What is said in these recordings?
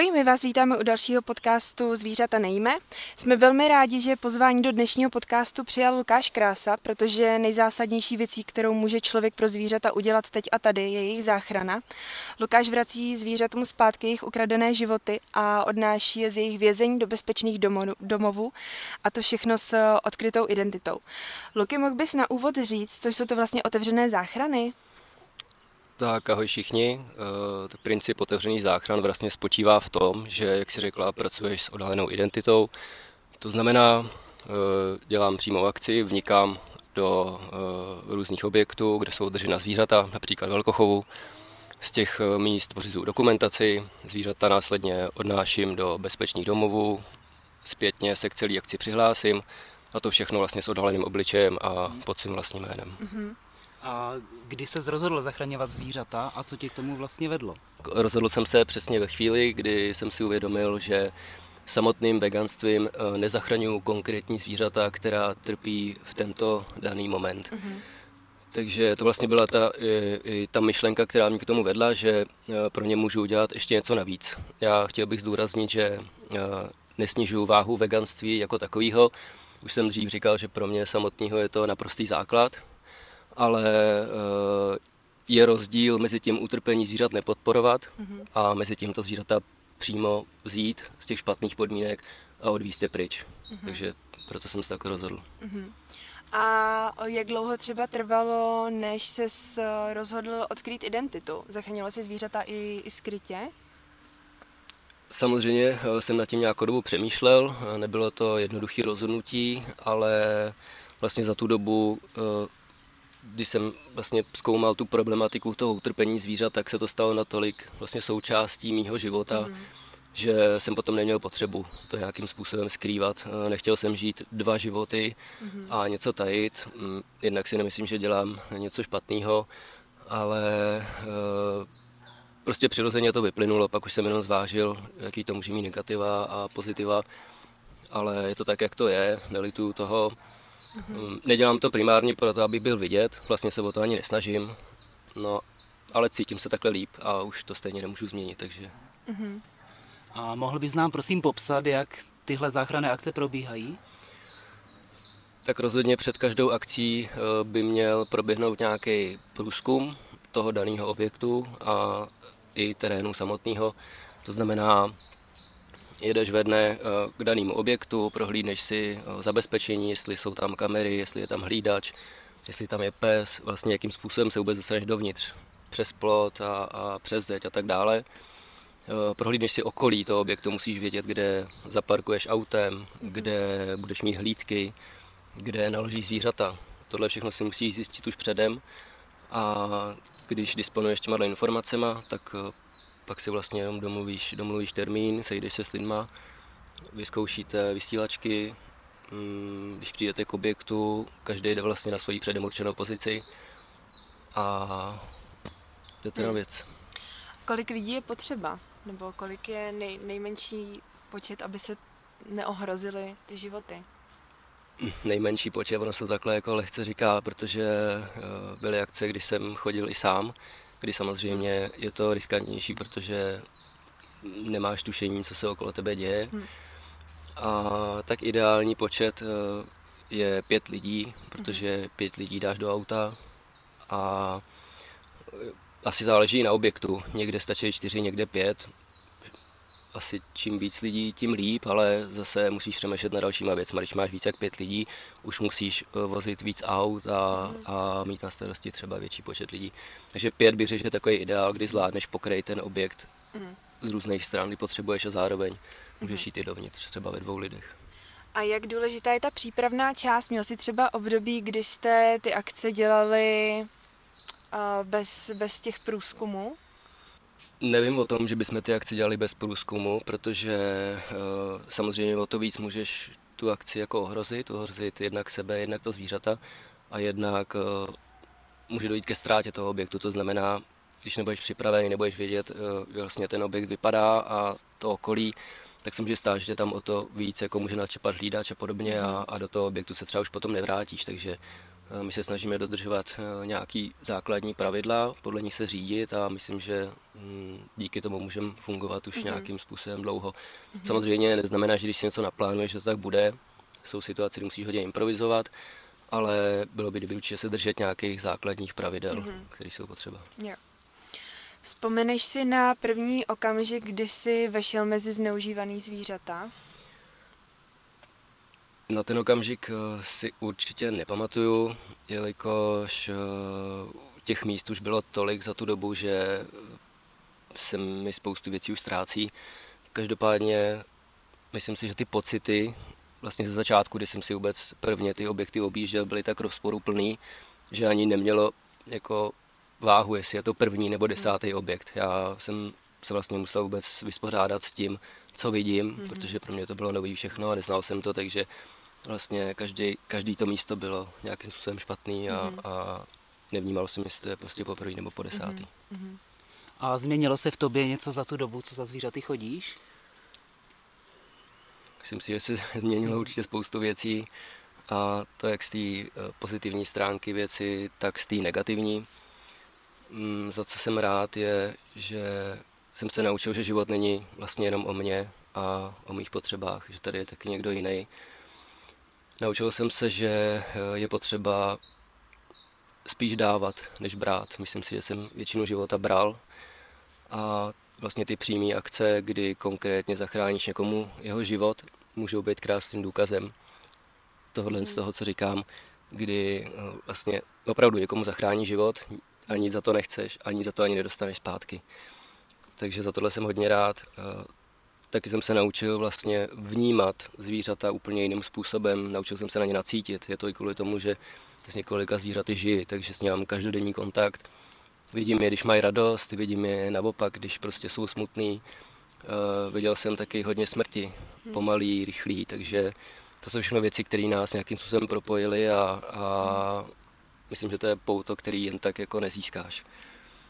Ahoj, my vás vítáme u dalšího podcastu Zvířata nejme. Jsme velmi rádi, že pozvání do dnešního podcastu přijal Lukáš Krása, protože nejzásadnější věcí, kterou může člověk pro zvířata udělat teď a tady, je jejich záchrana. Lukáš vrací zvířatům zpátky jejich ukradené životy a odnáší je z jejich vězení do bezpečných domovů a to všechno s odkrytou identitou. Luky, mohl bys na úvod říct, co jsou to vlastně otevřené záchrany? Tak ahoj všichni. E, princip otevřených záchran vlastně spočívá v tom, že, jak si řekla, pracuješ s odhalenou identitou. To znamená, e, dělám přímou akci, vnikám do e, různých objektů, kde jsou držena zvířata, například velkochovu. Z těch míst pořizuju dokumentaci, zvířata následně odnáším do bezpečných domovů, zpětně se k celé akci přihlásím a to všechno vlastně s odhaleným obličejem a pod svým vlastním jménem. Mm-hmm. A kdy se rozhodl zachraňovat zvířata a co tě k tomu vlastně vedlo? Rozhodl jsem se přesně ve chvíli, kdy jsem si uvědomil, že samotným veganstvím eh, nezachraňuji konkrétní zvířata, která trpí v tento daný moment. Mm-hmm. Takže to vlastně byla ta, i, i ta myšlenka, která mě k tomu vedla, že eh, pro ně můžu udělat ještě něco navíc. Já chtěl bych zdůraznit, že eh, nesnižuju váhu veganství jako takového. Už jsem dřív říkal, že pro mě samotného je to naprostý základ, ale eh, je rozdíl mezi tím utrpení zvířat nepodporovat mm-hmm. a mezi tím to zvířata přímo vzít z těch špatných podmínek a odvízt je pryč. Mm-hmm. Takže proto jsem se tak rozhodl. Mm-hmm. A jak dlouho třeba trvalo, než se rozhodl odkrýt identitu? Zachránilo si zvířata i, i skrytě? Samozřejmě eh, jsem nad tím nějakou dobu přemýšlel, nebylo to jednoduché rozhodnutí, ale vlastně za tu dobu eh, když jsem vlastně zkoumal tu problematiku toho utrpení zvířat, tak se to stalo natolik vlastně součástí mýho života, mm. že jsem potom neměl potřebu to nějakým způsobem skrývat. Eh, nechtěl jsem žít dva životy mm. a něco tajit. Mm, jednak si nemyslím, že dělám něco špatného, ale eh, prostě přirozeně to vyplynulo, pak už jsem jenom zvážil, jaký to může mít negativa a pozitiva, ale je to tak, jak to je, nelituju toho. Mm-hmm. Nedělám to primárně proto, abych byl vidět, vlastně se o to ani nesnažím, no, ale cítím se takhle líp a už to stejně nemůžu změnit, takže... Mm-hmm. A mohl bys nám prosím popsat, jak tyhle záchranné akce probíhají? Tak rozhodně před každou akcí eh, by měl proběhnout nějaký průzkum toho daného objektu a i terénu samotného. To znamená, jedeš ve dne eh, k danému objektu, prohlídneš si eh, zabezpečení, jestli jsou tam kamery, jestli je tam hlídač, jestli tam je pes, vlastně jakým způsobem se vůbec dostaneš dovnitř, přes plot a, a přes zeď a tak dále. Eh, prohlídneš si okolí toho objektu, musíš vědět, kde zaparkuješ autem, kde budeš mít hlídky, kde naložíš zvířata. Tohle všechno si musíš zjistit už předem a když disponuješ těma informacemi, tak pak si vlastně jenom domluvíš, domluvíš termín, sejdeš se s lidma, vyzkoušíte vysílačky, mm, když přijdete k objektu, každý jde vlastně na svoji předem určenou pozici a jdete hmm. na věc. Kolik lidí je potřeba? Nebo kolik je nej, nejmenší počet, aby se neohrozily ty životy? Nejmenší počet, ono se to takhle jako lehce říká, protože eh, byly akce, kdy jsem chodil i sám, kdy samozřejmě je to riskantnější, protože nemáš tušení, co se okolo tebe děje. Hmm. A tak ideální počet eh, je pět lidí, protože pět lidí dáš do auta a eh, asi záleží na objektu. Někde stačí čtyři, někde pět asi čím víc lidí, tím líp, ale zase musíš přemýšlet na dalšíma věcma. Když máš víc jak pět lidí, už musíš eh, vozit víc aut a, a mít na starosti třeba větší počet lidí. Takže pět bych řekl, že takový ideál, kdy zvládneš pokryt ten objekt mm. z různých stran, kdy potřebuješ a zároveň můžeš mhm. jít i dovnitř, třeba ve dvou lidech. A jak důležitá je ta přípravná část? Měl jsi třeba období, kdy jste ty akce dělali uh, bez, bez těch průzkumů? Nevím o tom, že bychom ty akci dělali bez průzkumu, protože uh, samozřejmě o to víc můžeš tu akci jako ohrozit, ohrozit jednak sebe, jednak to zvířata a jednak uh, může dojít ke ztrátě toho objektu. To znamená, když nebudeš připravený, nebudeš vědět, jak vlastně ten objekt vypadá a to okolí, tak se může stát, že tam o to víc jako může načepat hlídač a podobně a, a do toho objektu se třeba už potom nevrátíš, takže Eh, My se snažíme dodržovat eh, nějaký základní pravidla, podle nich se řídit a myslím, že mm, díky tomu můžeme fungovat už Mhm. nějakým způsobem dlouho. Samozřejmě neznamená, že když si něco naplánuješ, že to tak bude. Jsou situace, kdy musíš hodně improvizovat, ale bylo by kdyby určitě se držet nějakých základních pravidel, Mhm. které jsou potřeba. Jo. Vzpomeneš si na první okamžik, kdy jsi vešel mezi zneužívaný zvířata? Na ten okamžik eh, si určitě nepamatuju, jelikož eh, těch míst už bylo tolik za tu dobu, že se mi spoustu věcí už ztrácí. Každopádně myslím si, že ty pocity vlastně ze začátku, kdy jsem si vůbec prvně ty objekty objížděl, byly tak rozporuplný, že ani nemělo jako váhu, jestli je to první nebo desátý objekt. Já jsem se vlastně musel vůbec vyspořádat s tím, co vidím, Mhm. protože pro mě to bylo nový všechno a neznal jsem to, takže vlastně každý, každý to místo bylo nějakým způsobem špatný a, Mhm. a nevnímal jsem, jestli to je prostě po první nebo po desátý. Mhm. A změnilo se v tobě něco za tu dobu, co za zvířaty chodíš? Myslím si, že se změnilo určitě spoustu věcí a to jak z té eh, pozitivní stránky věci, tak z té negativní. Mm, Za co jsem rád je, že jsem se naučil, že život není vlastně jenom o mně a o mých potřebách, že tady je taky někdo jiný. Naučil jsem se, že eh, je potřeba spíš dávat, než brát. Myslím si, že jsem většinu života bral a vlastně ty přímé akce, kdy konkrétně zachráníš někomu jeho život, můžou být krásným důkazem tohohle z toho, co říkám, kdy eh, vlastně opravdu někomu zachrání život, ani za to nechceš, ani za to ani nedostaneš zpátky. Takže za tohle jsem hodně rád. Taky jsem se naučil vlastně vnímat zvířata úplně jiným způsobem, naučil jsem se na ně nacítit. Je to i kvůli tomu, že s několika zvířaty žiji, takže s ním mám každodenní kontakt. Vidím je, když mají radost, vidím je naopak, když prostě jsou smutný. Uh, viděl jsem taky hodně smrti, pomalý, rychlý, takže to jsou všechno věci, které nás nějakým způsobem propojily a, a myslím, že to je pouto, který jen tak jako nezískáš.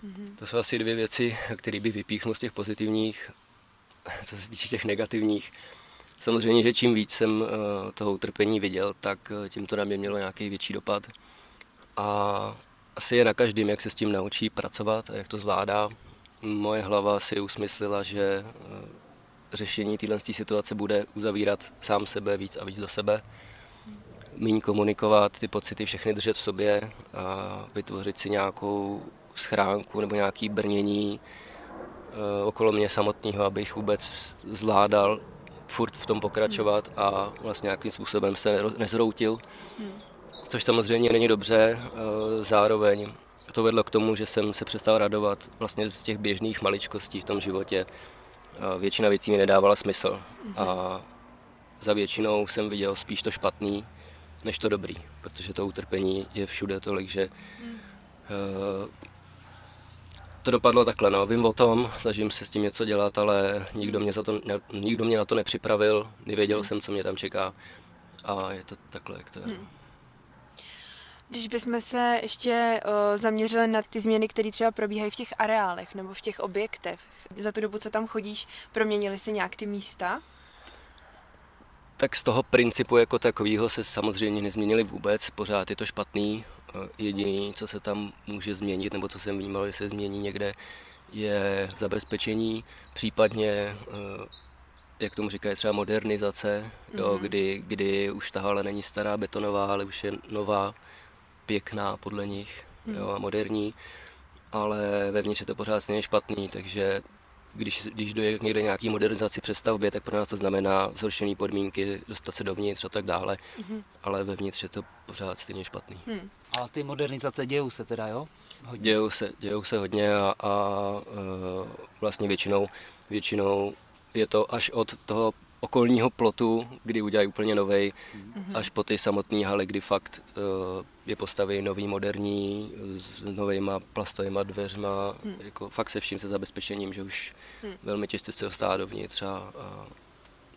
Mhm. To jsou asi dvě věci, které by vypíchnul z těch pozitivních, co se týče těch negativních. Samozřejmě, že čím víc jsem eh, toho utrpení viděl, tak eh, tím to na mě mělo nějaký větší dopad. A asi je na každém, jak se s tím naučí pracovat a jak to zvládá. Moje hlava si usmyslila, že eh, řešení téhle situace bude uzavírat sám sebe víc a víc do sebe. Míň komunikovat, ty pocity všechny držet v sobě a vytvořit si nějakou schránku nebo nějaký brnění okolo mě samotného, abych vůbec zvládal furt v tom pokračovat a vlastně nějakým způsobem se nezroutil. Což samozřejmě není dobře, eh, zároveň to vedlo k tomu, že jsem se přestal radovat vlastně z těch běžných maličkostí v tom životě. Eh, Většina věcí mi nedávala smysl a za většinou jsem viděl spíš to špatný, než to dobrý, protože to utrpení je všude tolik, že eh, to dopadlo takhle, no. Vím o tom, snažím se s tím něco dělat, ale nikdo mě, za to, ne, nikdo mě na to nepřipravil, nevěděl jsem, co mě tam čeká a je to takhle, jak to je. Když bychom se ještě o, zaměřili na ty změny, které třeba probíhají v těch areálech nebo v těch objektech, za tu dobu, co tam chodíš, proměnily se nějak ty místa? Tak z toho principu jako takového se samozřejmě nezměnili vůbec, pořád je to špatný. Eh, Jediný, co se tam může změnit, nebo co jsem vnímal, že se změní někde, je zabezpečení, případně, eh, jak tomu říkají, třeba modernizace, jo, Mhm. kdy, kdy už ta hala není stará betonová, ale už je nová, pěkná podle nich, jo, a moderní, ale vevnitř je to pořád stejně špatný, takže když, když dojde k někde nějaký modernizaci přestavbě, tak pro nás to znamená zhoršené podmínky, dostat se dovnitř a tak dále, Mhm. ale vevnitř je to pořád stejně špatný. Hm. A ty modernizace dějou se teda, jo? Hodně. Dějou se, dějou se hodně a, a e, vlastně většinou, většinou je to až od toho okolního plotu, kdy udělají úplně novej, Mhm. až po ty samotné haly, kdy fakt e, je postaví nový, moderní, s novýma plastovými dveřma, Hmm. jako fakt se vším se zabezpečením, že už Hmm. velmi těžce se dostává dovnitř a, a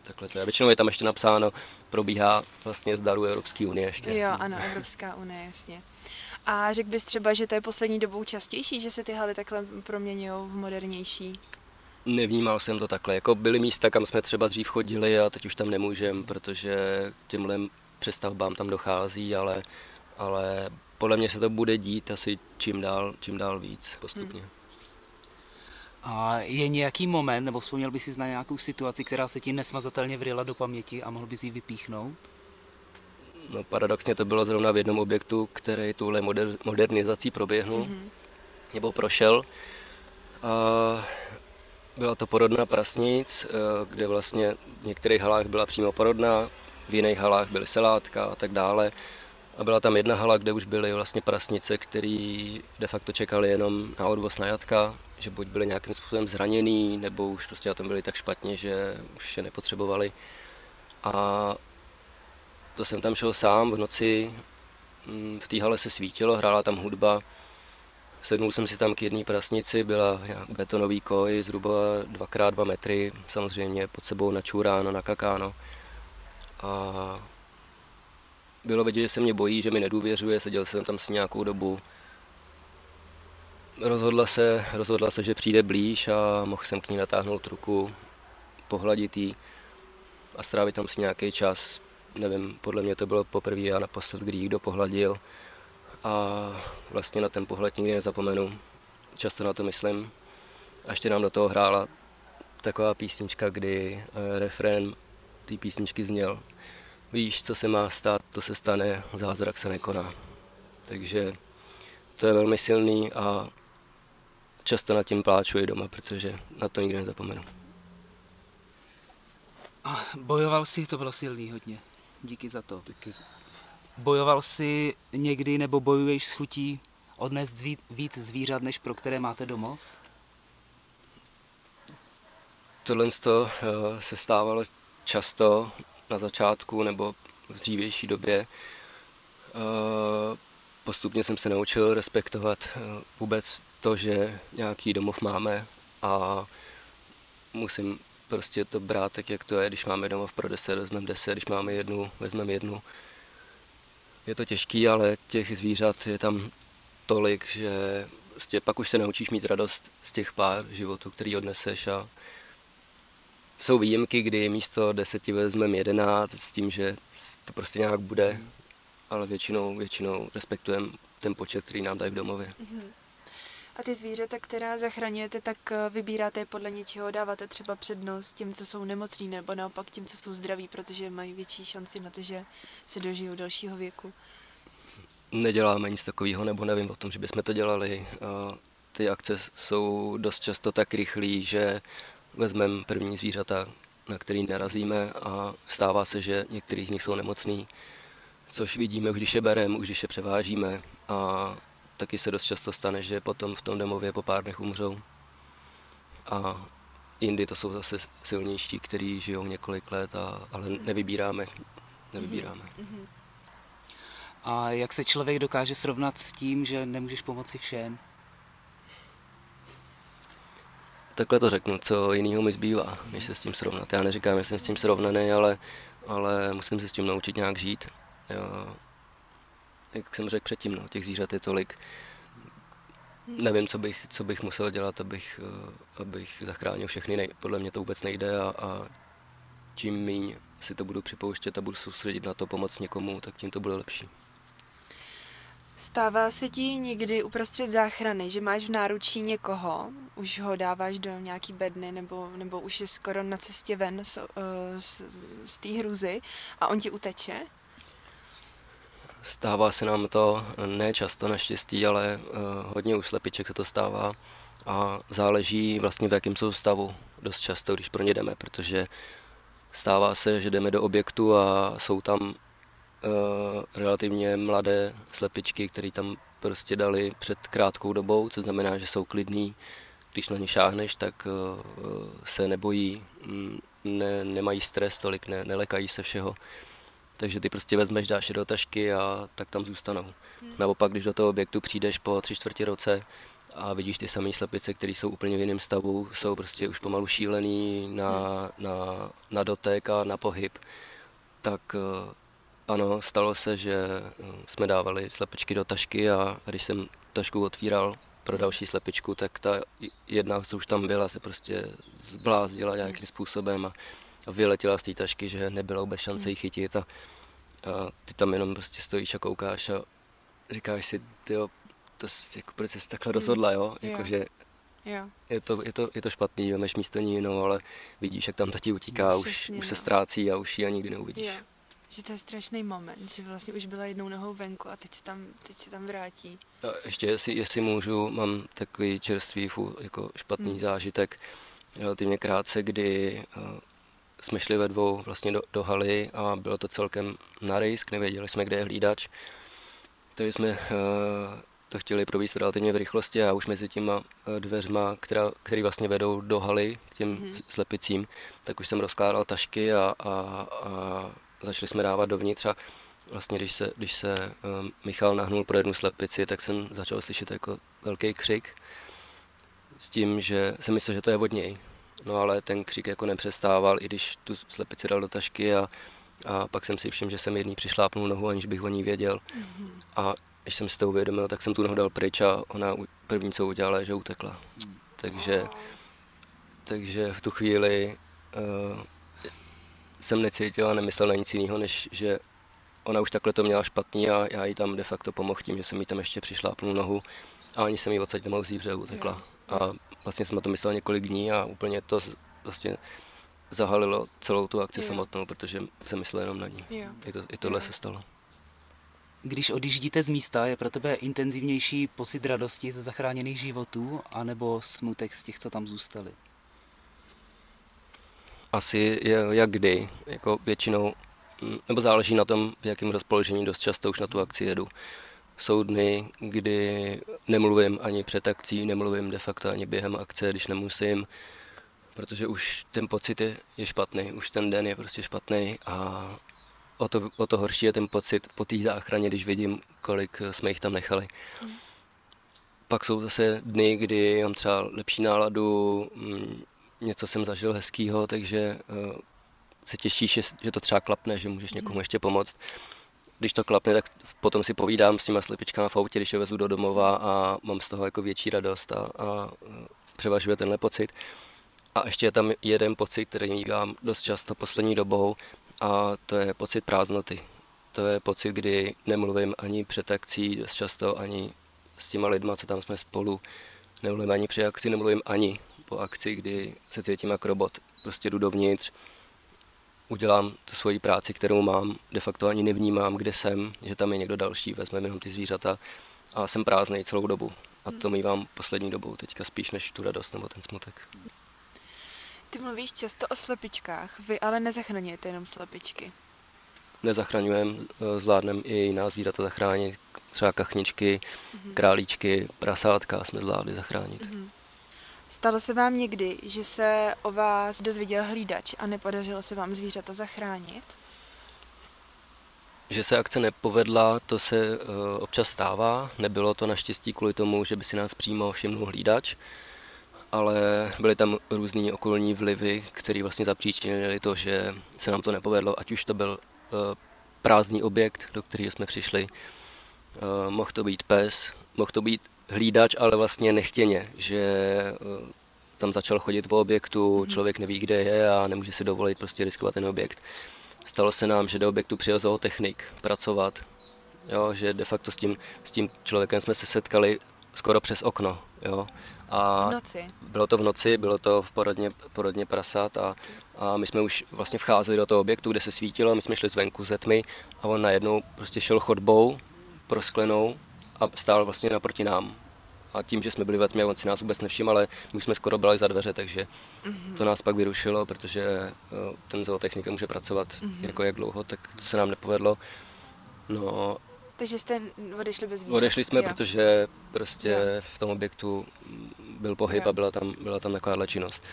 takhle to je. Většinou je tam ještě napsáno, probíhá vlastně z daru Evropské unie ještě. Jo, ano, Evropská unie, jasně. A řekl bys třeba, že to je poslední dobou častější, že se ty haly takhle proměňují v modernější? Nevnímal jsem to takhle. Jako byly místa, kam jsme třeba dřív chodili a teď už tam nemůžeme, protože k těmhle přestavbám tam dochází, ale ale podle mě se to bude dít asi čím dál, čím dál víc postupně. Hmm. A je nějaký moment, nebo vzpomněl bys si na nějakou situaci, která se ti nesmazatelně vryla do paměti a mohl bys ji vypíchnout? No, paradoxně to bylo zrovna v jednom objektu, který tuhle moder- modernizací proběhnul, mm-hmm. nebo prošel. A byla to porodna prasnic, eh, kde vlastně v některých halách byla přímo porodna, v jiných halách byly selátka a tak dále. A byla tam jedna hala, kde už byly vlastně prasnice, které de facto čekali jenom na odvoz na jatka, že buď byli nějakým způsobem zraněný, nebo už prostě na tom byli tak špatně, že už je nepotřebovali. A to jsem tam šel sám v noci, mm, v té hale se svítilo, hrála tam hudba, Sednul jsem si tam k jedné prasnici, byla betonový koj, zhruba 2x2 metry, samozřejmě pod sebou načuráno, nakakáno. A bylo vidět, že se mě bojí, že mi nedůvěřuje, seděl jsem tam s nějakou dobu. Rozhodla se, rozhodla se, že přijde blíž a mohl jsem k ní natáhnout ruku, pohladit jí a strávit tam si nějaký čas. Nevím, podle mě to bylo poprvé a naposled, kdy jí kdo pohladil a vlastně na ten pohled nikdy nezapomenu. Často na to myslím. A ještě nám do toho hrála taková písnička, kdy eh, refrén té písničky zněl Víš, co se má stát, to se stane, zázrak se nekoná. Takže to je velmi silný a často nad tím pláču i doma, protože na to nikdy nezapomenu. A bojoval si, to bylo silný hodně. Díky za to. Díky. Bojoval si někdy nebo bojuješ s chutí odnést víc zvířat, než pro které máte domov? Tohle eh, se stávalo často na začátku nebo v dřívější době. Eh, postupně jsem se naučil respektovat eh, vůbec to, že nějaký domov máme a musím prostě to brát tak, jak to je. Když máme domov pro 10, vezmeme 10, když máme jednu, vezmeme jednu. Je to těžký, ale těch zvířat je tam tolik, že prostě pak už se naučíš mít radost z těch pár životů, který odneseš a jsou výjimky, kdy místo deseti vezmeme jedenáct s tím, že to prostě nějak bude, ale většinou, většinou respektujeme ten počet, který nám dají v domově. Mm-hmm. A ty zvířata, která zachraňujete, tak eh, vybíráte je podle něčeho, dáváte třeba přednost těm, co jsou nemocní, nebo naopak těm, co jsou zdraví, protože mají větší šanci na to, že se dožijou dalšího věku. Neděláme nic takového, nebo nevím o tom, že bychom to dělali. Ty akce jsou dost často tak rychlé, že vezmeme první zvířata, na který narazíme a stává se, že některý z nich jsou nemocný, což vidíme když je bereme, když je převážíme a taky se dost často stane, že potom v tom domově po pár dnech umřou. A jindy to jsou zase silnější, kteří žijou několik let, a, ale nevybíráme. nevybíráme. Mm-hmm. A jak se člověk dokáže srovnat s tím, že nemůžeš pomoci všem? Takhle to řeknu, co jiného mi zbývá, než se s tím srovnat. Já neříkám, že jsem s tím srovnaný, ale, ale musím se s tím naučit nějak žít. Jo. Jak jsem řekl předtím, no, těch zvířat je tolik. Nevím, co bych, co bych musel dělat, abych, eh, abych zachránil všechny. Nej, podle mě to vůbec nejde a, a čím méně si to budu připouštět a budu soustředit na to pomoct někomu, tak tím to bude lepší. Stává se ti někdy uprostřed záchrany, že máš v náručí někoho, už ho dáváš do nějaký bedny nebo, nebo už je skoro na cestě ven z, eh, z, z té hruzy a on ti uteče? Stává se nám to ne často naštěstí, ale uh, hodně u slepiček se to stává a záleží vlastně v jakém jsou stavu dost často, když pro ně jdeme, protože stává se, že jdeme do objektu a jsou tam Eh, relativně mladé slepičky, které tam prostě dali před krátkou dobou, co znamená, že jsou klidní. Když na ně šáhneš, tak eh, se nebojí, mm, ne, nemají stres tolik, ne, nelekají se všeho. Takže ty prostě vezmeš, dáš je do tašky a tak tam zůstanou. Hmm. Naopak, když do toho objektu přijdeš po tři čtvrtě roce a vidíš ty samé slepice, které jsou úplně v jiném stavu, jsou prostě už pomalu šílený na, hmm. na, na dotek a na pohyb, tak eh, ano, stalo se, že eh, jsme dávali slepičky do tašky a když jsem tašku otvíral pro další slepičku, tak ta jedna, co už tam byla, se prostě zblázdila nějakým způsobem a, a vyletěla z té tašky, že nebyla vůbec šance ji chytit a, a ty tam jenom prostě stojíš a koukáš a říkáš si, tyjo, to jsi, jako, proč jsi takhle rozhodla, jo? Jako, Jo. že Jo. je to, je, to, je to špatný, vemeš místo ní jinou, ale vidíš, jak tam ta ti utíká, No, už, už se no. ztrácí a už ji ani nikdy neuvidíš. Jo. Že to je strašný moment, že vlastně už byla jednou nohou venku a teď se tam, teď se tam vrátí. A ještě, jestli, jestli můžu, mám takový čerstvý jako špatný Hmm. zážitek, relativně krátce, kdy uh, jsme šli ve dvou vlastně do, do haly a bylo to celkem na risk, nevěděli jsme, kde je hlídač. Takže jsme uh, to chtěli províst relativně v rychlosti a už mezi těma uh, dveřma, která, které vlastně vedou do haly, k těm Mhm. mm. slepicím, tak už jsem rozkládal tašky a, a, a začali jsme dávat dovnitř a vlastně když se, když se um, Michal nahnul pro jednu slepici, tak jsem začal slyšet jako velký křik s tím, že jsem myslel, že to je od něj. No ale ten křik jako nepřestával, i když tu slepici dal do tašky a, a pak jsem si všiml, že jsem jedný přišlápnul nohu, aniž bych o ní věděl. Mhm. A když jsem si to uvědomil, tak jsem tu nohu dal pryč a ona první, co udělala, je, že utekla. Takže, takže v tu chvíli uh, jsem necítil a nemyslel na nic jiného, než že ona už takhle to měla špatný a já jí tam de facto pomohl tím, že jsem jí tam ještě přišlápnul nohu a ani jsem jí odsaď nemohl vzít, že utekla. A vlastně jsem na to myslel několik dní a úplně to vlastně zahalilo celou tu akci Jo. samotnou, protože jsem myslel jenom na ní. Jo. I, to, i tohle Jo. se stalo. Když odjíždíte z místa, je pro tebe intenzivnější pocit radosti ze zachráněných životů, anebo smutek z těch, co tam zůstali? Asi je, jak kdy, jako většinou, nebo záleží na tom, v jakém rozpoložení dost často už na tu akci jedu. Jsou dny, kdy nemluvím ani před akcí, nemluvím de facto ani během akce, když nemusím, protože už ten pocit je, je špatný, už ten den je prostě špatný a o to, o to horší je ten pocit po té záchraně, když vidím, kolik jsme jich tam nechali. Pak jsou zase dny, kdy mám třeba lepší náladu, mm, něco jsem zažil hezkýho, takže eh, se těšíš, že, že to třeba klapne, že můžeš někomu ještě pomoct. Když to klapne, tak potom si povídám s těma slepičkama v autě, když je vezu do domova a mám z toho jako větší radost a, a převažuje tenhle pocit. A ještě je tam jeden pocit, který mívám dost často poslední dobou a to je pocit prázdnoty. To je pocit, kdy nemluvím ani před akcí dost často, ani s těma lidma, co tam jsme spolu. Nemluvím ani při akci, nemluvím ani po akci, kdy se cítím jako robot. Prostě jdu dovnitř, udělám tu svoji práci, kterou mám, de facto ani nevnímám, kde jsem, že tam je někdo další, vezme jenom ty zvířata a jsem prázdnej celou dobu. A to mývám poslední dobou, teďka spíš než tu radost nebo ten smutek. Ty mluvíš často o slepičkách, vy ale nezachraňujete jenom slepičky. Nezachraňujeme, zvládneme i jiná zvířata zachránit, třeba kachničky, králíčky, prasátka jsme zvládli zachránit. Mhm. Stalo se vám někdy, že se o vás dozvěděl hlídač a nepodařilo se vám zvířata zachránit? Že se akce nepovedla, to se uh, občas stává. Nebylo to naštěstí kvůli tomu, že by si nás přímo všimnul hlídač, ale byly tam různý okolní vlivy, které vlastně zapříčinily to, že se nám to nepovedlo. Ať už to byl uh, prázdný objekt, do kterého jsme přišli, uh, mohl to být pes, mohl to být hlídač, ale vlastně nechtěně, že uh, tam začal chodit po objektu, člověk neví, kde je a nemůže si dovolit prostě riskovat ten objekt. Stalo se nám, že do objektu přijel zootechnik pracovat, jo, že de facto s tím, s tím člověkem jsme se setkali skoro přes okno. Jo. A V noci. bylo to v noci, bylo to v porodně, porodně prasat a, a my jsme už vlastně vcházeli do toho objektu, kde se svítilo, my jsme šli zvenku ze tmy a on najednou prostě šel chodbou prosklenou a stál vlastně naproti nám. A tím, že jsme byli ve tmě, on si nás vůbec nevšiml, ale my jsme skoro byli za dveře, takže Mhm. to nás pak vyrušilo, protože eh, ten zootechnik může pracovat Mhm. jako jak dlouho, tak to se nám nepovedlo. No, Takže jste odešli bez zvířat? odešli jsme, Jo. protože prostě Jo. v tom objektu byl pohyb Jo. a byla tam, byla tam takováhle činnost.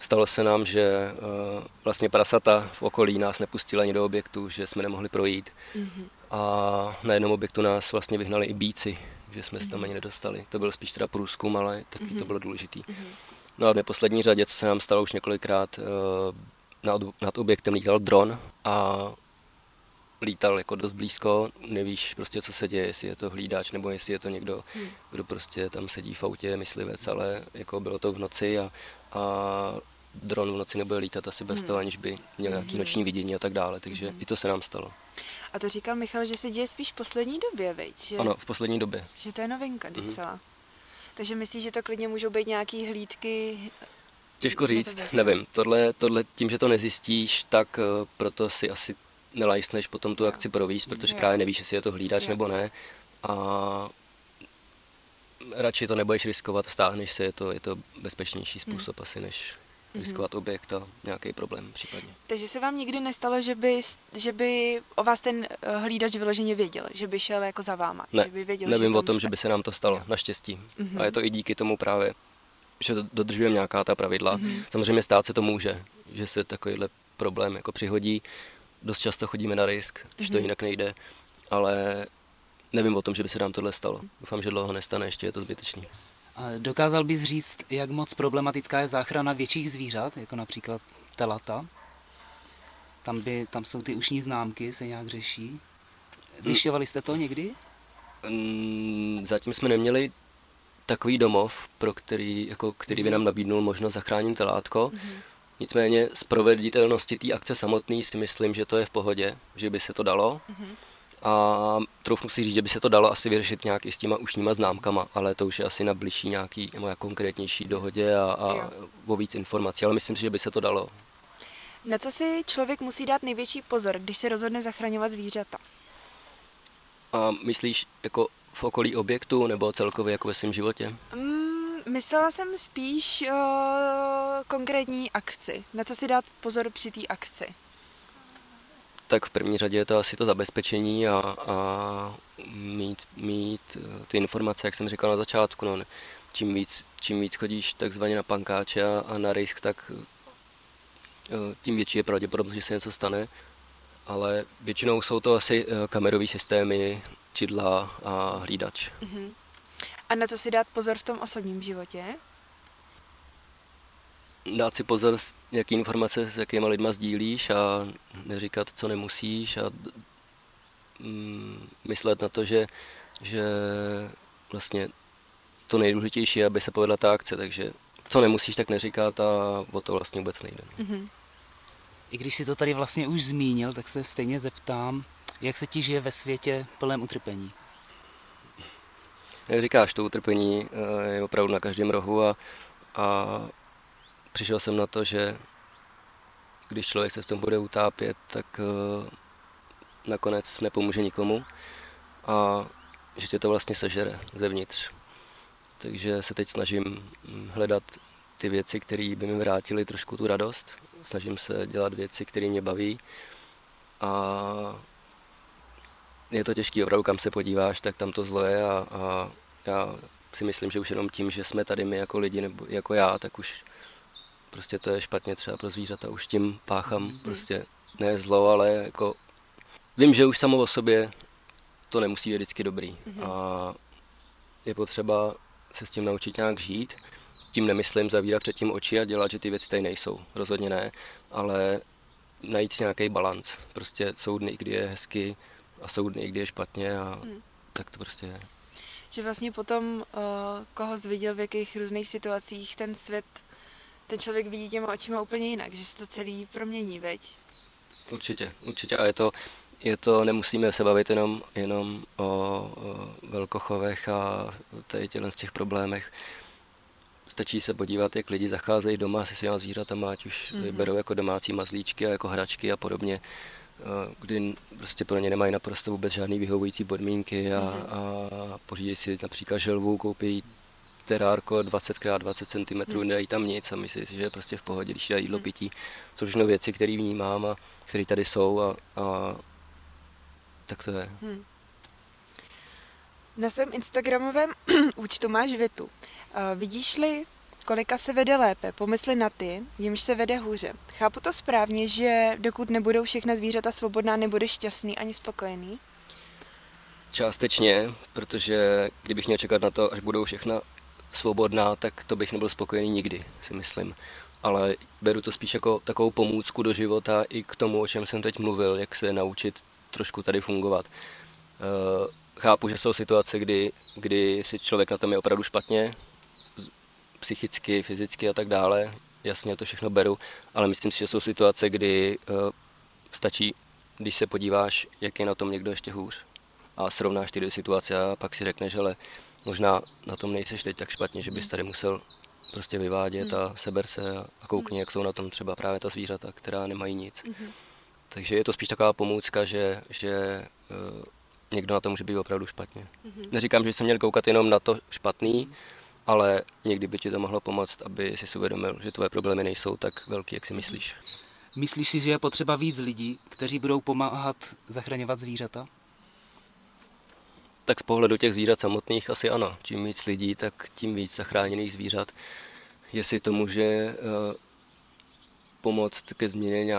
Stalo se nám, že eh, vlastně prasata v okolí nás nepustila ani do objektu, že jsme nemohli projít. Mhm. A na jednom objektu nás vlastně vyhnali i bíci, že jsme se tam Mhm. ani nedostali. To byl spíš teda průzkum, ale taky to Mhm. bylo důležitý. Mhm. No a v neposlední řadě, co se nám stalo už několikrát, eh, nad, nad objektem lítal dron a lítal jako dost blízko, nevíš prostě, co se děje, jestli je to hlídač, nebo jestli je to někdo, Hmm. kdo prostě tam sedí v autě, myslivec, ale jako bylo to v noci a, a dron v noci nebude lítat asi bez Hmm. toho, aniž by měl nějaký Mhm. noční vidění a tak dále, takže Mhm. i to se nám stalo. A to říkal Michal, že se děje spíš v poslední době, viď? Že, Ano, v poslední době. že to je novinka Mhm. docela. Takže myslíš, že to klidně můžou být nějaký hlídky? Těžko říct, nevím. Tohle, tohle tím, že to nezjistíš, tak eh, proto si asi nelajsneš potom tu akci províst, protože Jo. právě nevíš, jestli je to hlídač Jo. nebo ne. A radši to nebudeš riskovat, stáhneš se, je to, je to bezpečnější způsob asi, než Mhm. riskovat objekt a nějaký problém případně. Takže se vám nikdy nestalo, že by, že by o vás ten eh, hlídač vyloženě věděl, že by šel jako za váma? Ne, že by věděl, Nevím že o tom, jste. že by se nám to stalo, Jo. naštěstí. Mhm. A je to i díky tomu právě, že do- dodržujeme nějaká ta pravidla. Mhm. Samozřejmě stát se to může, že se takovýhle problém jako přihodí. Dost často chodíme na risk, že to Mhm. jinak nejde, ale nevím o tom, že by se nám tohle stalo. Doufám, že dlouho nestane, ještě je to zbytečný. Dokázal bys říct, jak moc problematická je záchrana větších zvířat, jako například telata? Tam, by, tam jsou ty ušní známky, se nějak řeší. Zjišťovali jste to někdy? Mm, Zatím jsme neměli takový domov, pro který, jako, který by nám nabídnul možnost zachránit telátko. Mhm. Nicméně z proveditelnosti té akce samotné si myslím, že to je v pohodě, že by se to dalo. Mhm. A troufnu si říct, že by se to dalo asi vyřešit nějak i s těma ušníma známkama, ale to už je asi na blížší nějaký nebo jak konkrétnější dohodě a, a Jo. o víc informací, ale myslím si, že by se to dalo. Na co si člověk musí dát největší pozor, když se rozhodne zachraňovat zvířata? A myslíš jako v okolí objektu nebo celkově jako ve svém životě? Mm, myslela jsem spíš uh, konkrétní akci. Na co si dát pozor při té akci? Tak v první řadě je to asi to zabezpečení a, a mít, mít eh, ty informace, jak jsem říkal na začátku. No, čím, víc, čím víc chodíš takzvaně na pankáče a, a na risk, tak eh, tím větší je pravděpodobnost, že se něco stane. Ale většinou jsou to asi eh, kamerové systémy, čidla a hlídač. Mhm. A na co si dát pozor v tom osobním životě? Dát si pozor, jaký informace s jakýma lidma sdílíš a neříkat, co nemusíš a mm, myslet na to, že, že vlastně to nejdůležitější je, aby se povedla ta akce, takže co nemusíš, tak neříkat a o to vlastně vůbec nejde. Mhm. I když si to tady vlastně už zmínil, tak se stejně zeptám, jak se ti žije ve světě plném utrpení? Jak říkáš, to utrpení eh, je opravdu na každém rohu a, a přišel jsem na to, že když člověk se v tom bude utápět, tak eh, nakonec nepomůže nikomu a že tě to vlastně sežere zevnitř. Takže se teď snažím mm, hledat ty věci, které by mi vrátily trošku tu radost. Snažím se dělat věci, které mě baví a je to těžký, opravdu kam se podíváš, tak tam to zlo je a, a já si myslím, že už jenom tím, že jsme tady my jako lidi nebo jako já, tak už prostě to je špatně třeba pro zvířata, už tím páchám Mhm. prostě ne zlo, ale jako vím, že už samo o sobě to nemusí být vždycky dobrý Mhm. a je potřeba se s tím naučit nějak žít. Tím nemyslím zavírat před tím oči a dělat, že ty věci tady nejsou, rozhodně ne, ale najít nějaký balans. Prostě jsou dny, kdy je hezky a jsou dny, kdy je špatně a Hmm. tak to prostě je. Že vlastně potom, uh, koho zviděl v jakých různých situacích, ten svět, ten člověk vidí těma očima úplně jinak, že se to celý promění, veď? Určitě, určitě. A je to, je to nemusíme se bavit jenom, jenom o, o velkochovech a tady z těch problémech. Stačí se podívat, jak lidi zacházejí doma se svýma zvířatama, ať už Mhm. mm-hmm. berou jako domácí mazlíčky a jako hračky a podobně, eh, kdy prostě pro ně nemají naprosto vůbec žádný vyhovující podmínky a, Mhm. a pořídí si například želvu, koupí terárko 20x20 cm, Mhm. nedají tam nic a myslí si, že je prostě v pohodě, když dají jídlo, Mhm. pití. Jsou všechno věci, které vnímám a které tady jsou a, a tak to je. Hmm. Na svém Instagramovém účtu máš větu. Uh, vidíš-li, kolika se vede lépe, pomysli na ty, jimž se vede hůře. Chápu to správně, že dokud nebudou všechna zvířata svobodná, nebudeš šťastný ani spokojený? Částečně, protože kdybych měl čekat na to, až budou všechna svobodná, tak to bych nebyl spokojený nikdy, si myslím. Ale beru to spíš jako takovou pomůcku do života i k tomu, o čem jsem teď mluvil, jak se naučit trošku tady fungovat. Eh, Chápu, že jsou situace, kdy, kdy si člověk na tom je opravdu špatně, psychicky, fyzicky a tak dále. jasně to všechno beru, ale myslím si, že jsou situace, kdy uh, stačí, když se podíváš, jak je na tom někdo ještě hůř a srovnáš ty dvě situace a pak si řekneš, ale možná na tom nejseš teď tak špatně, že bys tady musel prostě vyvádět a seber se a koukni, jak jsou na tom třeba právě ta zvířata, která nemají nic. Mm-hmm. Takže je to spíš taková pomůcka, že, že uh, někdo na to může být opravdu špatně. Mm-hmm. Neříkám, že jsem měl koukat jenom na to špatný, ale někdy by ti to mohlo pomoct, aby si uvědomil, že tvoje problémy nejsou tak velký, jak si myslíš. Myslíš si, že je potřeba víc lidí, kteří budou pomáhat zachraňovat zvířata? Tak z pohledu těch zvířat samotných asi ano. Čím víc lidí, tak tím víc zachráněných zvířat. Jestli to může uh, pomoct ke změně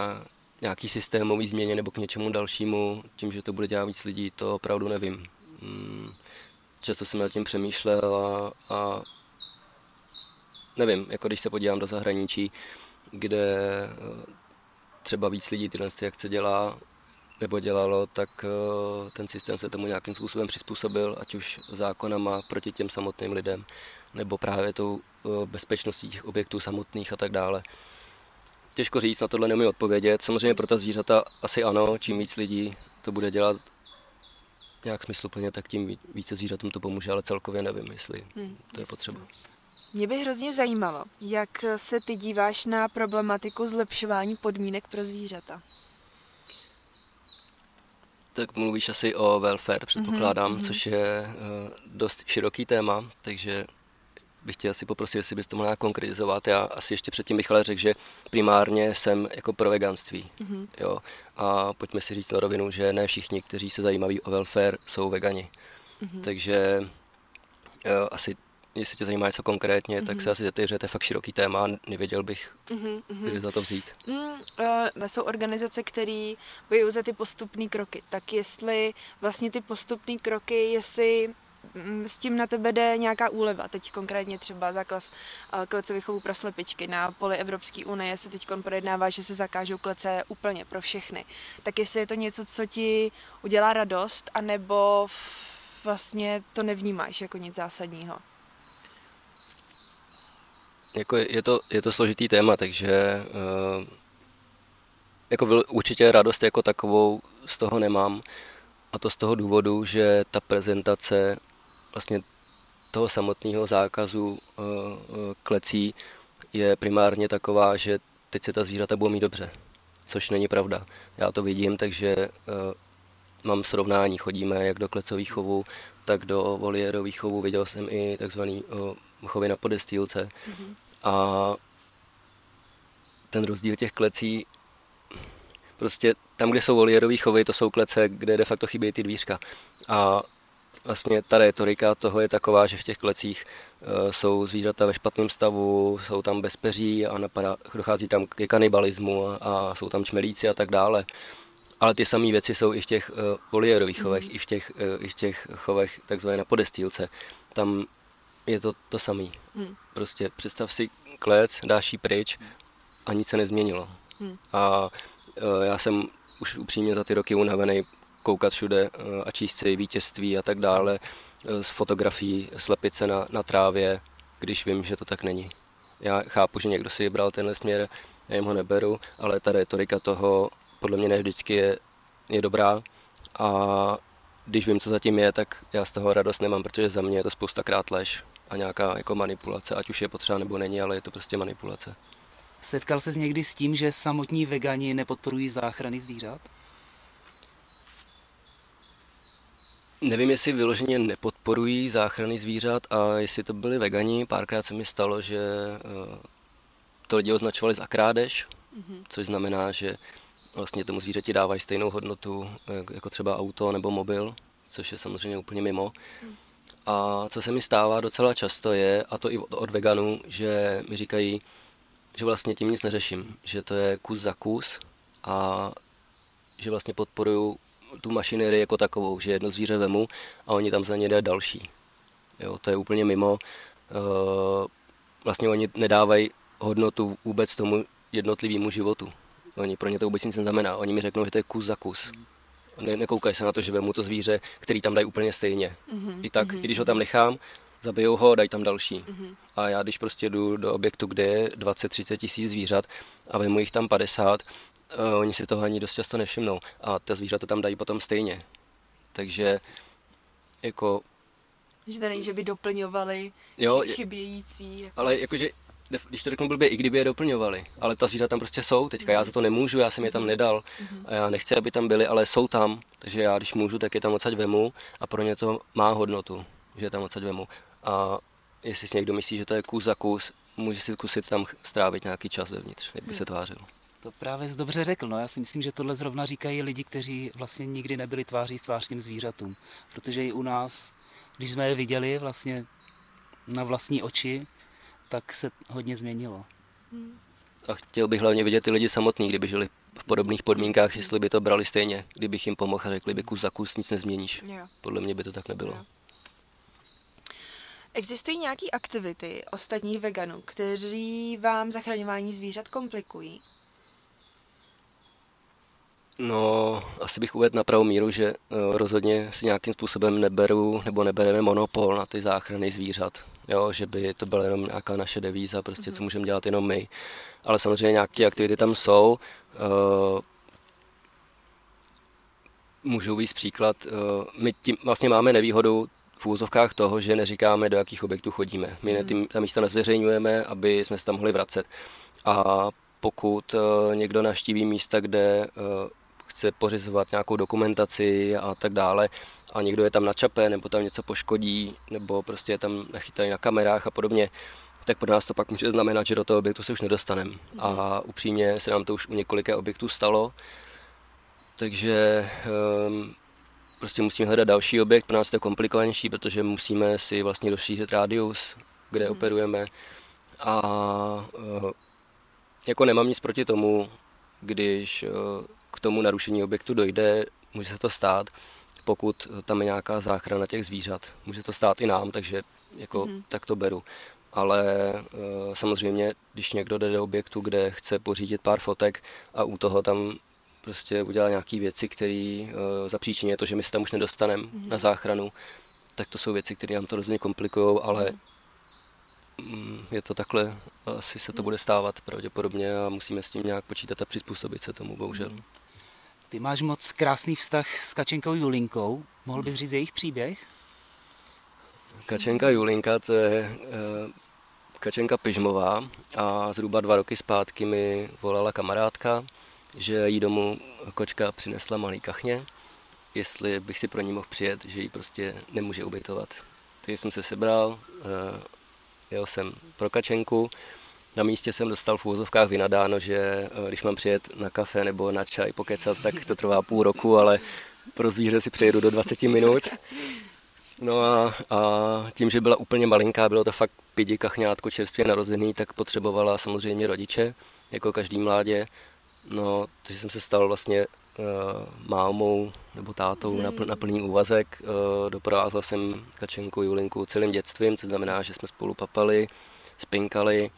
nějaký systémový změně nebo k něčemu dalšímu, tím, že to bude dělat víc lidí, to opravdu nevím. Hmm, často jsem nad tím přemýšlel a, a nevím, jako když se podívám do zahraničí, kde eh, třeba víc lidí tyhle ty akce dělá, nebo dělalo, tak eh, ten systém se tomu nějakým způsobem přizpůsobil, ať už zákonama proti těm samotným lidem, nebo právě tou eh, bezpečností těch objektů samotných a tak dále. Těžko říct, na tohle nemůžu odpovědět. Samozřejmě pro ta zvířata asi ano, čím víc lidí to bude dělat nějak smysluplně, tak tím více zvířatům to pomůže, ale celkově nevím, jestli hmm, to je potřeba. Mě by hrozně zajímalo, jak se ty díváš na problematiku zlepšování podmínek pro zvířata. Tak mluvíš asi o welfare, předpokládám, mm-hmm. což je uh, dost široký téma, takže bych tě asi poprosil, jestli bys to mohla konkretizovat. Já asi ještě předtím bych ale řekl, že primárně jsem jako pro veganství. Mm-hmm. Jo. A pojďme si říct na rovinu, že ne všichni, kteří se zajímaví o welfare, jsou vegani. Mm-hmm. Takže jo, asi jestli tě zajímá něco konkrétně, mm-hmm. tak mhm. se asi zeptej, že to je fakt široký téma, nevěděl bych, mm-hmm. kdy za to vzít. Mm, uh, jsou organizace, které bojují za ty postupné kroky, tak jestli vlastně ty postupné kroky, jestli mm, s tím na tebe jde nějaká úleva. Teď konkrétně třeba zákaz uh, klece vychovu pro slepičky. Na poli Evropské unie se teď projednává, že se zakážou klece úplně pro všechny. Tak jestli je to něco, co ti udělá radost, anebo vlastně to nevnímáš jako nic zásadního jako je, to, je to složitý téma, takže uh, jako určitě radost jako takovou z toho nemám. A to z toho důvodu, že ta prezentace vlastně toho samotného zákazu uh, klecí je primárně taková, že teď se ta zvířata budou mít dobře, což není pravda. Já to vidím, takže uh, mám srovnání. Chodíme jak do klecových chovů, tak do voliérových chovů. Viděl jsem i takzvaný uh, chovy na podestýlce. Mm-hmm. A ten rozdíl těch klecí, prostě tam, kde jsou voliérové chovy, to jsou klece, kde de facto chybí ty dvířka. A vlastně ta retorika toho je taková, že v těch klecích uh, jsou zvířata ve špatném stavu, jsou tam bezpeří a napadá, dochází tam ke kanibalismu a, a jsou tam čmelíci a tak dále. Ale ty samé věci jsou i v těch uh, voliérových chovech, mm. i v těch, uh, i v těch chovech takzvané na podestýlce. Tam je to to samé. Hmm. Prostě představ si klec, dáš ji pryč a nic se nezměnilo. Hmm. A uh, já jsem už upřímně za ty roky unavený koukat všude uh, a číst si vítězství a tak dále uh, z fotografií slepice na, na trávě, když vím, že to tak není. Já chápu, že někdo si vybral tenhle směr, já jim ho neberu, ale ta retorika toho podle mě ne vždycky je, je dobrá a když vím, co zatím je, tak já z toho radost nemám, protože za mě je to spoustakrát lež a nějaká jako manipulace, ať už je potřeba nebo není, ale je to prostě manipulace. Setkal se někdy s tím, že samotní vegani nepodporují záchrany zvířat? Nevím, jestli vyloženě nepodporují záchrany zvířat a jestli to byli vegani. Párkrát se mi stalo, že eh, to lidi označovali za krádež, mm-hmm. což znamená, že vlastně tomu zvířeti dávají stejnou hodnotu eh, jako třeba auto nebo mobil, což je samozřejmě úplně mimo. A co se mi stává docela často je, a to i od veganů, že mi říkají, že vlastně tím nic neřeším, že to je kus za kus a že vlastně podporuju tu mašinerii jako takovou, že jedno zvíře vemu a oni tam za ně dají další. Jo, to je úplně mimo. Eh, vlastně oni nedávají hodnotu vůbec tomu jednotlivému životu. Oni pro ně to vůbec nic neznamená. Oni mi řeknou, že to je kus za kus. Ne, nekoukají se na to, že vemu to zvíře, který tam dají úplně stejně. Mm-hmm. I tak, mm-hmm. i když ho tam nechám, zabijou ho, dají tam další. Mm-hmm. A já když prostě jdu do objektu, kde je 20-30 tisíc zvířat a vemu jich tam 50, uh, oni si toho ani dost často nevšimnou. A ta zvířata tam dají potom stejně. Takže jako... Že to není, že by doplňovali jo, chybějící. Jako... Ale jakože když to řeknu blbě, i kdyby je doplňovali, ale ta zvířata tam prostě jsou, teďka já za to nemůžu, já jsem je tam nedal a já nechci, aby tam byly, ale jsou tam, takže já když můžu, tak je tam odsaď vemu a pro ně to má hodnotu, že je tam odsaď vemu. A jestli si někdo myslí, že to je kus za kus, může si kusit tam strávit nějaký čas vevnitř, jak by se tvářil. To právě dobře řekl. No. Já si myslím, že tohle zrovna říkají lidi, kteří vlastně nikdy nebyli tváří s tvář těm zvířatům. Protože i u nás, když jsme je viděli vlastně na vlastní oči, tak se hodně změnilo. A chtěl bych hlavně vidět ty lidi samotný, kdyby žili v podobných podmínkách, jestli by to brali stejně, kdybych jim pomohl a řekli by kus za kus nic nezměníš. Podle mě by to tak nebylo. Existují nějaké aktivity ostatních veganů, kteří vám zachraňování zvířat komplikují? No, asi bych uvedl na pravou míru, že uh, rozhodně si nějakým způsobem neberu nebo nebereme monopol na ty záchrany zvířat. Jo, že by to byla jenom nějaká naše devíza, prostě mm-hmm. co můžeme dělat jenom my. Ale samozřejmě nějaké aktivity tam jsou. Uh, můžu víc příklad. Uh, my tím vlastně máme nevýhodu v úzovkách toho, že neříkáme, do jakých objektů chodíme. My mm. hmm ta místa nezveřejňujeme, aby jsme se tam mohli vracet. A pokud někdo naštíví místa, kde chce pořizovat nějakou dokumentaci a tak dále a někdo je tam načape nebo tam něco poškodí nebo prostě je tam nachytaný na kamerách a podobně, tak pro nás to pak může znamenat, že do toho objektu se už nedostaneme. A upřímně se nám to už u několika objektů stalo, takže um, prostě musíme hledat další objekt, pro nás je to komplikovanější, protože musíme si vlastně rozšířit rádius, kde hmm. operujeme a uh, jako nemám nic proti tomu, když uh, k tomu narušení objektu dojde, může se to stát, pokud tam je nějaká záchrana těch zvířat. Může to stát i nám, takže jako mm-hmm. tak to beru. Ale e, samozřejmě, když někdo jde do objektu, kde chce pořídit pár fotek a u toho tam prostě udělá nějaké věci, které e, zapříčiní to, že my se tam už nedostaneme mm-hmm. na záchranu, tak to jsou věci, které nám to rozhodně komplikují, ale mm. je to takhle, asi se to mhm. bude stávat pravděpodobně a musíme s tím nějak počítat a přizpůsobit se tomu, bohužel. Ty máš moc krásný vztah s Kačenkou Julinkou. Mohl bys říct jejich příběh? Kačenka Julinka, to je uh, Kačenka Pižmová a zhruba dva roky zpátky mi volala kamarádka, že jí domů kočka přinesla malý kachně, jestli bych si pro ní mohl přijet, že ji prostě nemůže ubytovat. Takže jsem se sebral, uh, jel jsem pro Kačenku, na místě jsem dostal v úvozovkách vynadáno, že eh, když mám přijet na kafe nebo na čaj pokecat, tak to trvá půl roku, ale pro zvíře si přijedu do 20 minut. No a, a tím, že byla úplně malinká, bylo to fakt pidi kachňátko čerstvě narozený, tak potřebovala samozřejmě rodiče, jako každý mládě. No, takže jsem se stal vlastně uh, mámou nebo tátou hmm. na, pl, na plný úvazek. Uh, doprovázel jsem Kačenku Julinku celým dětstvím, co znamená, že jsme spolu papali, spinkali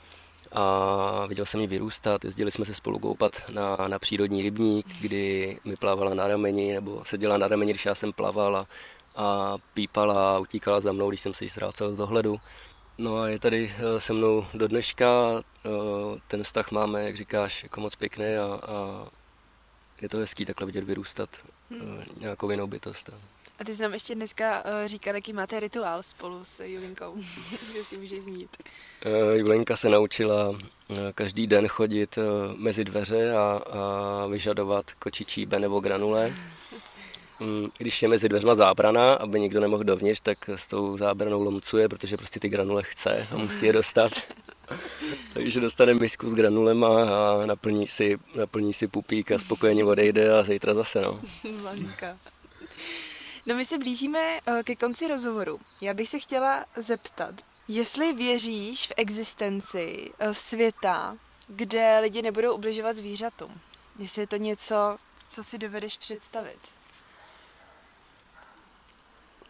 a viděl jsem ji vyrůstat, jezdili jsme se spolu koupat na, na přírodní rybník, kdy mi plavala na rameni, nebo seděla na rameni, když já jsem plaval a, a pípala a utíkala za mnou, když jsem se jí ztrácel z dohledu. No a je tady eh, se mnou do dneška, eh, ten vztah máme, jak říkáš, jako moc pěkný a, a je to hezký takhle vidět vyrůstat hmm. nějakou jinou bytost. A ty jsi nám ještě dneska uh, říkal, jaký máte rituál spolu s Julinkou, že si můžeš zmínit. Uh, Julinka se naučila uh, každý den chodit uh, mezi dveře a, a vyžadovat kočičí be nebo granule. Um, když je mezi dveřma zábrana, aby nikdo nemohl dovnitř, tak s tou zábranou lomcuje, protože prostě ty granule chce a musí je dostat. Takže dostane misku s granulema a naplní si, naplní si pupík a spokojeně odejde a zítra zase. No. No my se blížíme eh, ke konci rozhovoru. Já bych se chtěla zeptat, jestli věříš v existenci eh, světa, kde lidi nebudou ubližovat zvířatům. Jestli je to něco, co si dovedeš představit.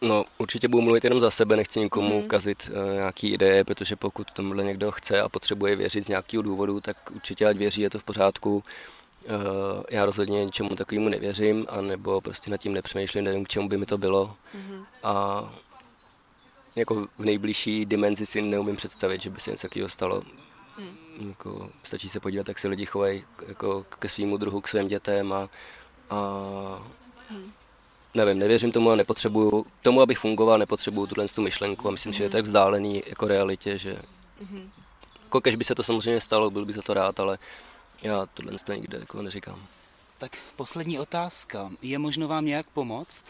No, určitě budu mluvit jenom za sebe, nechci nikomu mm. kazit uh, nějaký ideje, protože pokud tomuhle někdo chce a potřebuje věřit z nějakého důvodu, tak určitě ať věří, je to v pořádku. Uh, já rozhodně ničemu takovému nevěřím, anebo prostě nad tím nepřemýšlím, nevím, k čemu by mi to bylo. Mm-hmm. A jako v nejbližší dimenzi si neumím představit, že by se něco takového stalo. Hmm. Jako, stačí se podívat, jak se lidi chovají jako ke svýmu druhu, k svým dětem a, a Hmm. nevím, nevěřím tomu a nepotřebuju, tomu, abych fungoval, nepotřebuju tuhle tu myšlenku a myslím, že je Mhm. tak vzdálený jako realitě, že Mhm. jako kež by se to samozřejmě stalo, byl bych za to rád, ale já tohle to nikde jako neříkám. Tak poslední otázka. Je možno vám nějak pomoct?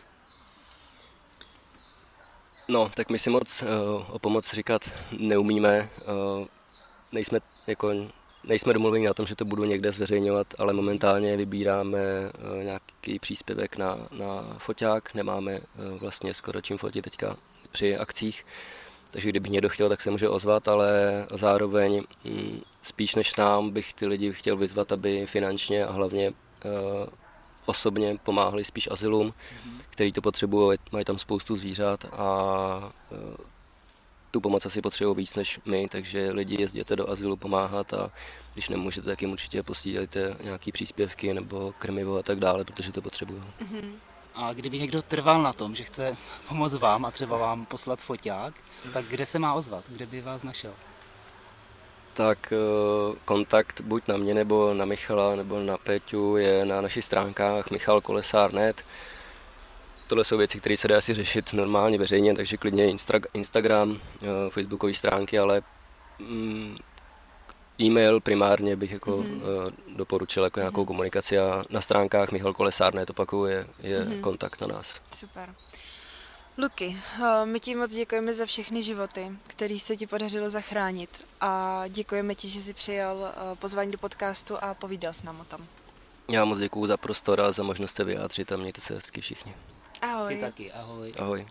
No, tak my si moc uh, o pomoc říkat neumíme. Uh, nejsme, jako, nejsme domluveni na tom, že to budu někde zveřejňovat, ale momentálně vybíráme uh, nějaký příspěvek na, na foťák. Nemáme uh, vlastně skoro čím fotit teďka při akcích. Takže kdyby někdo chtěl, tak se může ozvat, ale zároveň mm, spíš než nám bych ty lidi chtěl vyzvat, aby finančně a hlavně uh, osobně pomáhali spíš azylům, který to potřebují, mají tam spoustu zvířat a eh, tu pomoc asi potřebují víc než my, takže lidi jezděte do azylu pomáhat a když nemůžete, tak jim určitě posílejte nějaký příspěvky nebo krmivo a tak dále, protože to potřebují. Mhm. A kdyby někdo trval na tom, že chce pomoct vám a třeba vám poslat foťák, tak kde se má ozvat? Kde by vás našel? Tak eh, kontakt buď na mě nebo na Michala nebo na Peťu je na našich stránkách michalkolesár.net. Tohle jsou věci, které se dá asi řešit normálně veřejně, takže klidně Instagram, eh, Facebookové stránky, ale mm, e-mail primárně bych jako Mhm. mm-hmm. doporučil jako nějakou komunikaci a na stránkách Michal Kolesár.net opakuju, je, je Mhm. mm-hmm. kontakt na nás. Super. Luky, eh, my ti moc děkujeme za všechny životy, který se ti podařilo zachránit a děkujeme ti, že jsi přijal eh, pozvání do podcastu a povídal s námi o tom. Já moc děkuju za prostor a za možnost se vyjádřit a mějte se hezky všichni. Ahoj. Ty taky, ahoj. Ahoj.